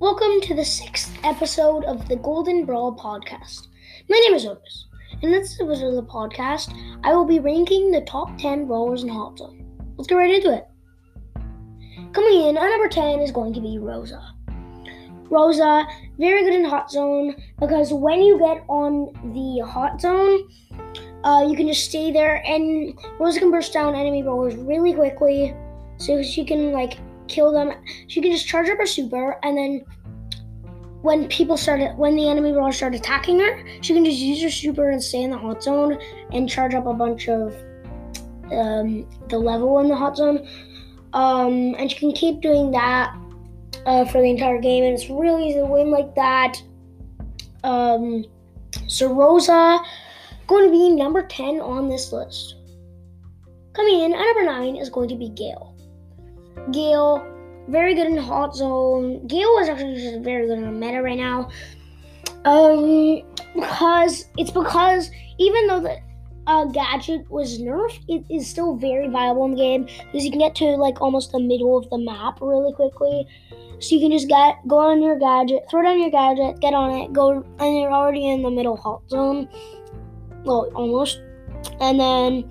Welcome to the sixth episode of the Golden Brawl podcast. My name is Otis. In this episode of the podcast, I will be ranking the top 10 brawlers in Hot Zone. Let's get right into it. Coming in at number 10 is going to be Rosa. Rosa, very good in Hot Zone because when you get on the Hot Zone, uh, you can just stay there and Rosa can burst down enemy brawlers really quickly so she can like kill them. She can just charge up her super, and then when people started, when the enemy brawlers start attacking her, she can just use her super and stay in the hot zone and charge up a bunch of um, the level in the hot zone. Um, and she can keep doing that uh, for the entire game, and it's really easy to win like that. Um, so Rosa going to be number 10 on this list. Coming in at number 9 is going to be Gale. Gale, very good in the hot zone. Gale was actually just very good in the meta right now. Um, because it's because even though the uh, gadget was nerfed, it is still very viable in the game because you can get to like almost the middle of the map really quickly. So you can just get go on your gadget, throw down your gadget, get on it, go, and you're already in the middle hot zone. Well, almost. And then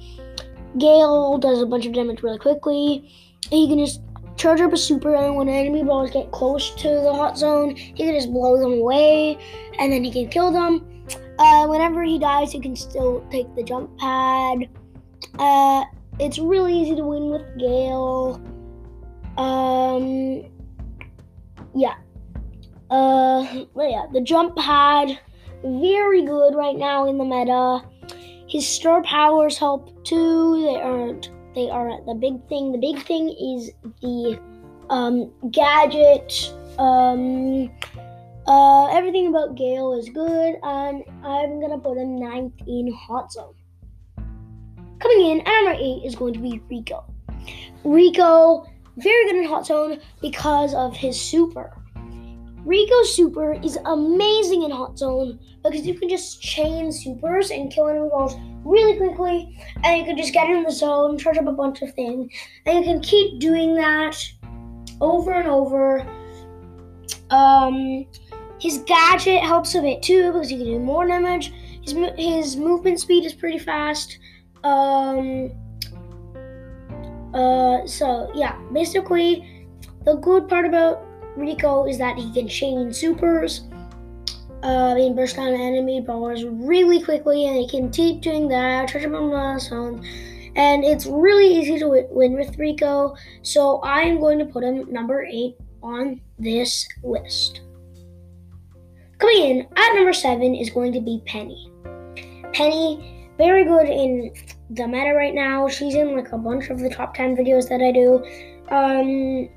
Gale does a bunch of damage really quickly. You can just charge up a super, and when enemy brawlers get close to the hot zone, he can just blow them away, and then he can kill them. Uh, whenever he dies, he can still take the jump pad. Uh, it's really easy to win with Gale. Um, yeah. Uh, but yeah, the jump pad, very good right now in the meta. His star powers help too. They aren't they are the big thing. The big thing is the um, gadget. Um, uh, everything about Gale is good, and I'm gonna put him ninth in Hot Zone. Coming in at number eight is going to be Rico. Rico, very good in Hot Zone because of his super. Rico's super is amazing in Hot Zone because you can just chain supers and kill enemy really quickly, and you can just get in the zone, charge up a bunch of things, and you can keep doing that over and over. Um, his gadget helps a bit too because you can do more damage. His his movement speed is pretty fast. Um, uh, so yeah, basically, the good part about Rico is that he can chain supers. Uh, can burst down enemy brawlers really quickly, and he can keep doing that, charge up on the zone. And it's really easy to win with Rico, so I'm going to put him number 8 on this list. Coming in at number 7 is going to be Penny. Penny, very good in the meta right now. She's in like a bunch of the top 10 videos that I do. Um,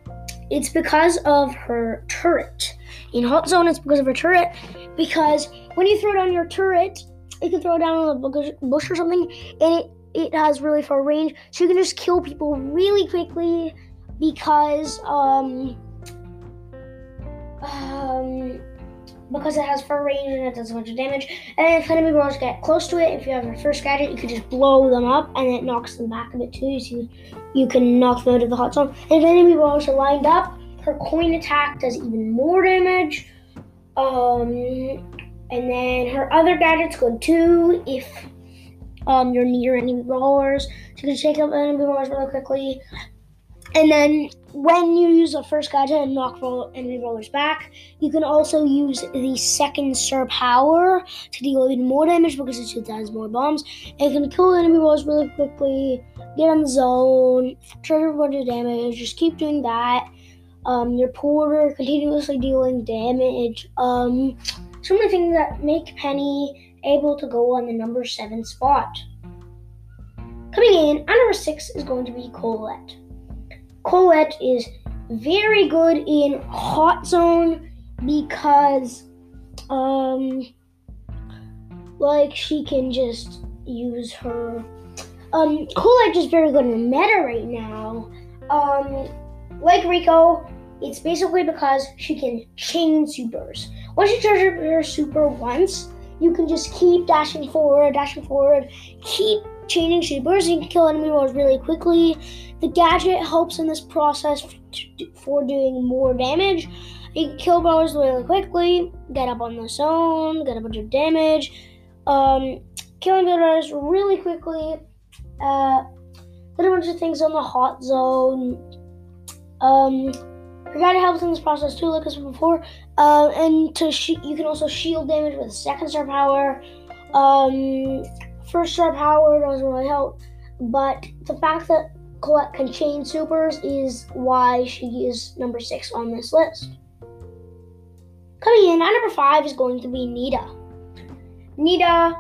it's because of her turret. In Hot Zone, it's because of her turret. Because when you throw down your turret, you can throw it down on a bush or something, and it, it has really far range. So you can just kill people really quickly because um um because it has far range and it does a bunch of damage. And if enemy brawlers get close to it, if you have your first gadget, you can just blow them up and it knocks them back a bit too. So you, can knock them out of the hot zone. And if enemy brawlers are lined up, her coin attack does even more damage. Um, and then her other gadget's good too if um, you're near enemy brawlers. So you can take up enemy brawlers really quickly. And then when you use the first gadget and knock roll enemy rollers back, you can also use the second star power to deal even more damage because it has more bombs. And you can kill enemy brawlers really quickly, get on the zone, trigger a bunch of damage, just keep doing that. Um, your porter continuously dealing damage. Um, of the things that make Penny able to go on the number seven spot. Coming in at number six is going to be Colette. Colette is very good in hot zone because um like she can just use her um Colette is very good in meta right now. Um like Rico, it's basically because she can chain supers. Once you charge her super once, you can just keep dashing forward, dashing forward, keep chaining supers, you can kill enemy brawlers really quickly. The gadget helps in this process for doing more damage. You can kill brawlers really quickly, get up on the zone, get a bunch of damage, um, killing brawlers really quickly, uh, get a bunch of things on the hot zone. Um, your gadget helps in this process too, like I said before. Uh, and to sh- you can also shield damage with second star power. Um, first star power doesn't really help, but the fact that Colette can chain supers is why she is number six on this list. Coming in at number five is going to be Nita. Nita,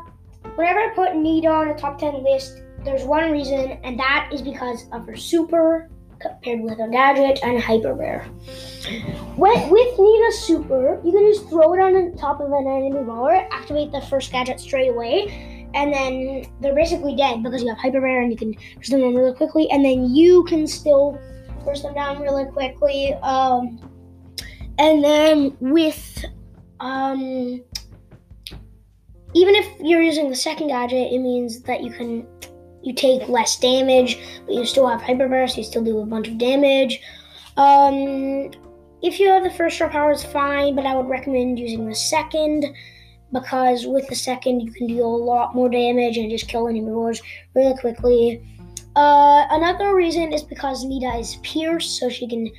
whenever I put Nita on a top 10 list, there's one reason, and that is because of her super compared with her gadget and hyper bear. With, with Nita's super, you can just throw it on the top of an enemy brawler, activate the first gadget straight away, and then they're basically dead because you have hyper bear and you can push them down really quickly, and then you can still push them down really quickly. Um, and then with um, even if you're using the second gadget, it means that you can you take less damage, but you still have hyper burst. You still do a bunch of damage. Um, if you have the first star power, it's fine, but I would recommend using the second because with the second you can deal a lot more damage and just kill enemy wars really quickly. Uh, another reason is because Nita is pierced, so she can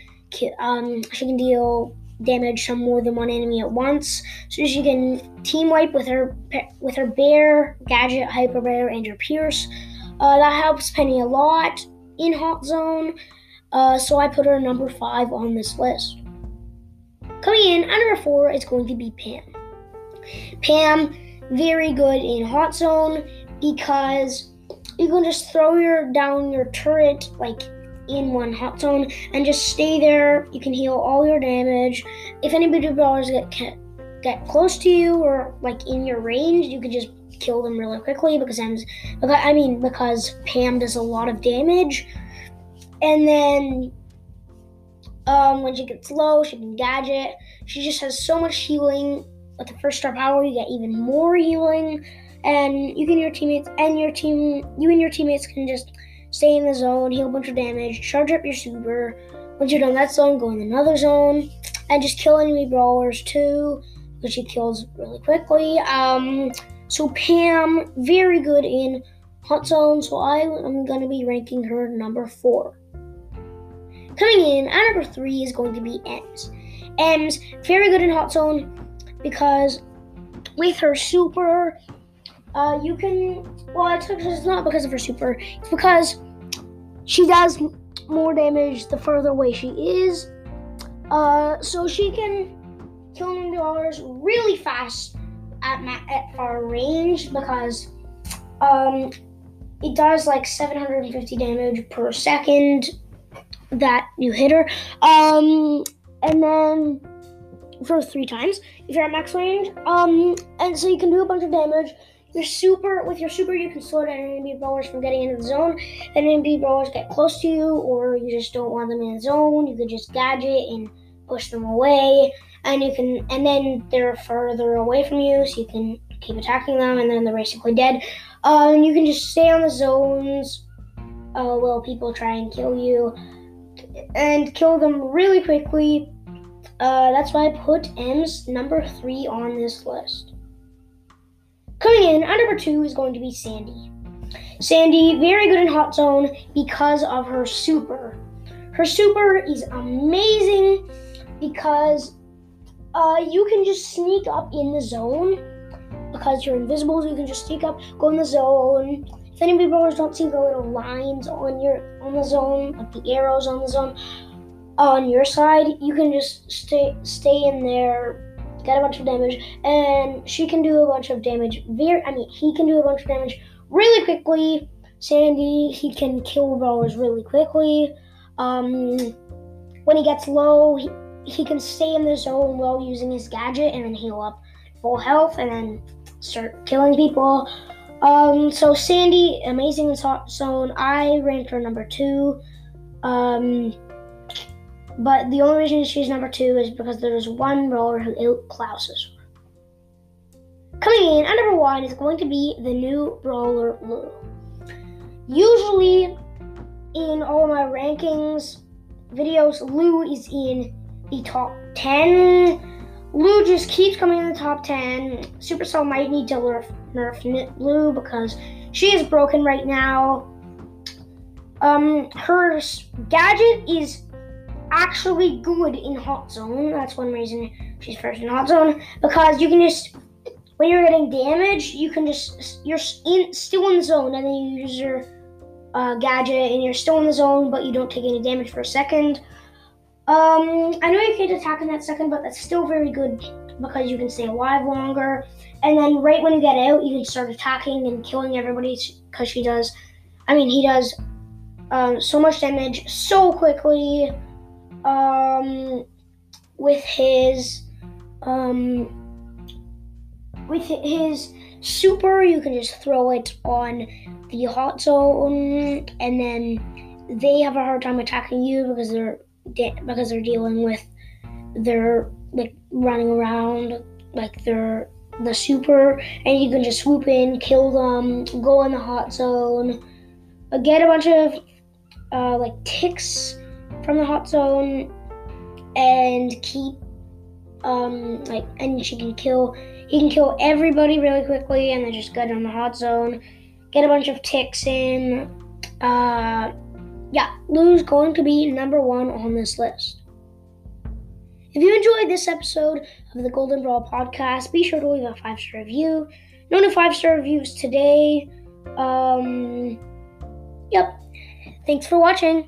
um, she can deal damage from more than one enemy at once. So she can team wipe with her with her bear, gadget, hyper bear, and her pierce. Uh, that helps Penny a lot in Hot Zone. Uh, so I put her number five on this list. Coming in at number four is going to be Pam. Pam, very good in Hot Zone because you can just throw your down your turret like in one hot zone and just stay there. You can heal all your damage. If anybody brawlers get get close to you or like in your range, you can just kill them really quickly because I'm, I mean because Pam does a lot of damage. And then um, when she gets low, she can gadget. She just has so much healing. With the first star power, you get even more healing, and you can your teammates and your team, you and your teammates can just stay in the zone, heal a bunch of damage, charge up your super. Once you're done that zone, go in another zone, and just kill enemy brawlers too, because she kills really quickly. Um, so Pam, very good in hot zone, so I am gonna be ranking her number four. Coming in at number three is going to be Emz. Emz, very good in hot zone because with her super uh, you can. Well, it's, not because of her super. It's because she does more damage the further away she is. Uh, so she can kill enemy brawlers really fast at ma- at far range because um, it does like 750 damage per second that you hit her. Um, and then for three times if you're at max range. Um, and so you can do a bunch of damage. Your super with your super you can slow down enemy brawlers from getting into the zone. Then enemy brawlers get close to you, or you just don't want them in the zone. You can just gadget and push them away, and you can and then they're further away from you, so you can keep attacking them, and then they're basically dead. Uh, and you can just stay on the zones uh, while people try and kill you, and kill them really quickly. Uh, that's why I put Emz number three on this list. Coming in at number two is going to be Sandy. Sandy, very good in Hot Zone because of her super. Her super is amazing because uh, you can just sneak up in the zone because you're invisible. So you can just sneak up, go in the zone. If any brawlers don't see the little lines on your on the zone, like the arrows on the zone on your side, you can just stay stay in there get a bunch of damage, and she can do a bunch of damage. Very, I mean, he can do a bunch of damage really quickly. Sandy, he can kill brawlers really quickly. Um, when he gets low, he, he can stay in the zone while using his gadget and then heal up full health and then start killing people. Um, so Sandy, amazing in zone. I ranked her number two. Um, but the only reason she's number two is because there's one brawler who outclasses her. Coming in at number one is going to be the new brawler Lulu. usually in all my rankings videos, Lou is in the top 10. Lou just keeps coming in the top 10. Supercell might need to nerf, nerf Lou because she is broken right now. Um, her gadget is actually good in Hot Zone. That's one reason she's first in Hot Zone because you can just when you're getting damage, you can just you're in, still in the zone, and then you use your uh, gadget, and you're still in the zone, but you don't take any damage for a second. Um, I know you can't attack in that second, but that's still very good because you can stay alive longer. And then right when you get out, you can start attacking and killing everybody because she does. I mean, he does um, so much damage so quickly um, with his um, with his super, you can just throw it on the hot zone, and then they have a hard time attacking you because they're de- because they're dealing with their like running around like they're the super, and you can just swoop in, kill them, go in the hot zone, uh, get a bunch of uh, like ticks from the hot zone, and keep um like and she can kill he can kill everybody really quickly and then just get on the hot zone, get a bunch of ticks in. Uh, yeah, Lou's going to be number one on this list. If you enjoyed this episode of the Golden Brawl podcast, be sure to leave a five star review. No new five star reviews today. Um, yep. Thanks for watching.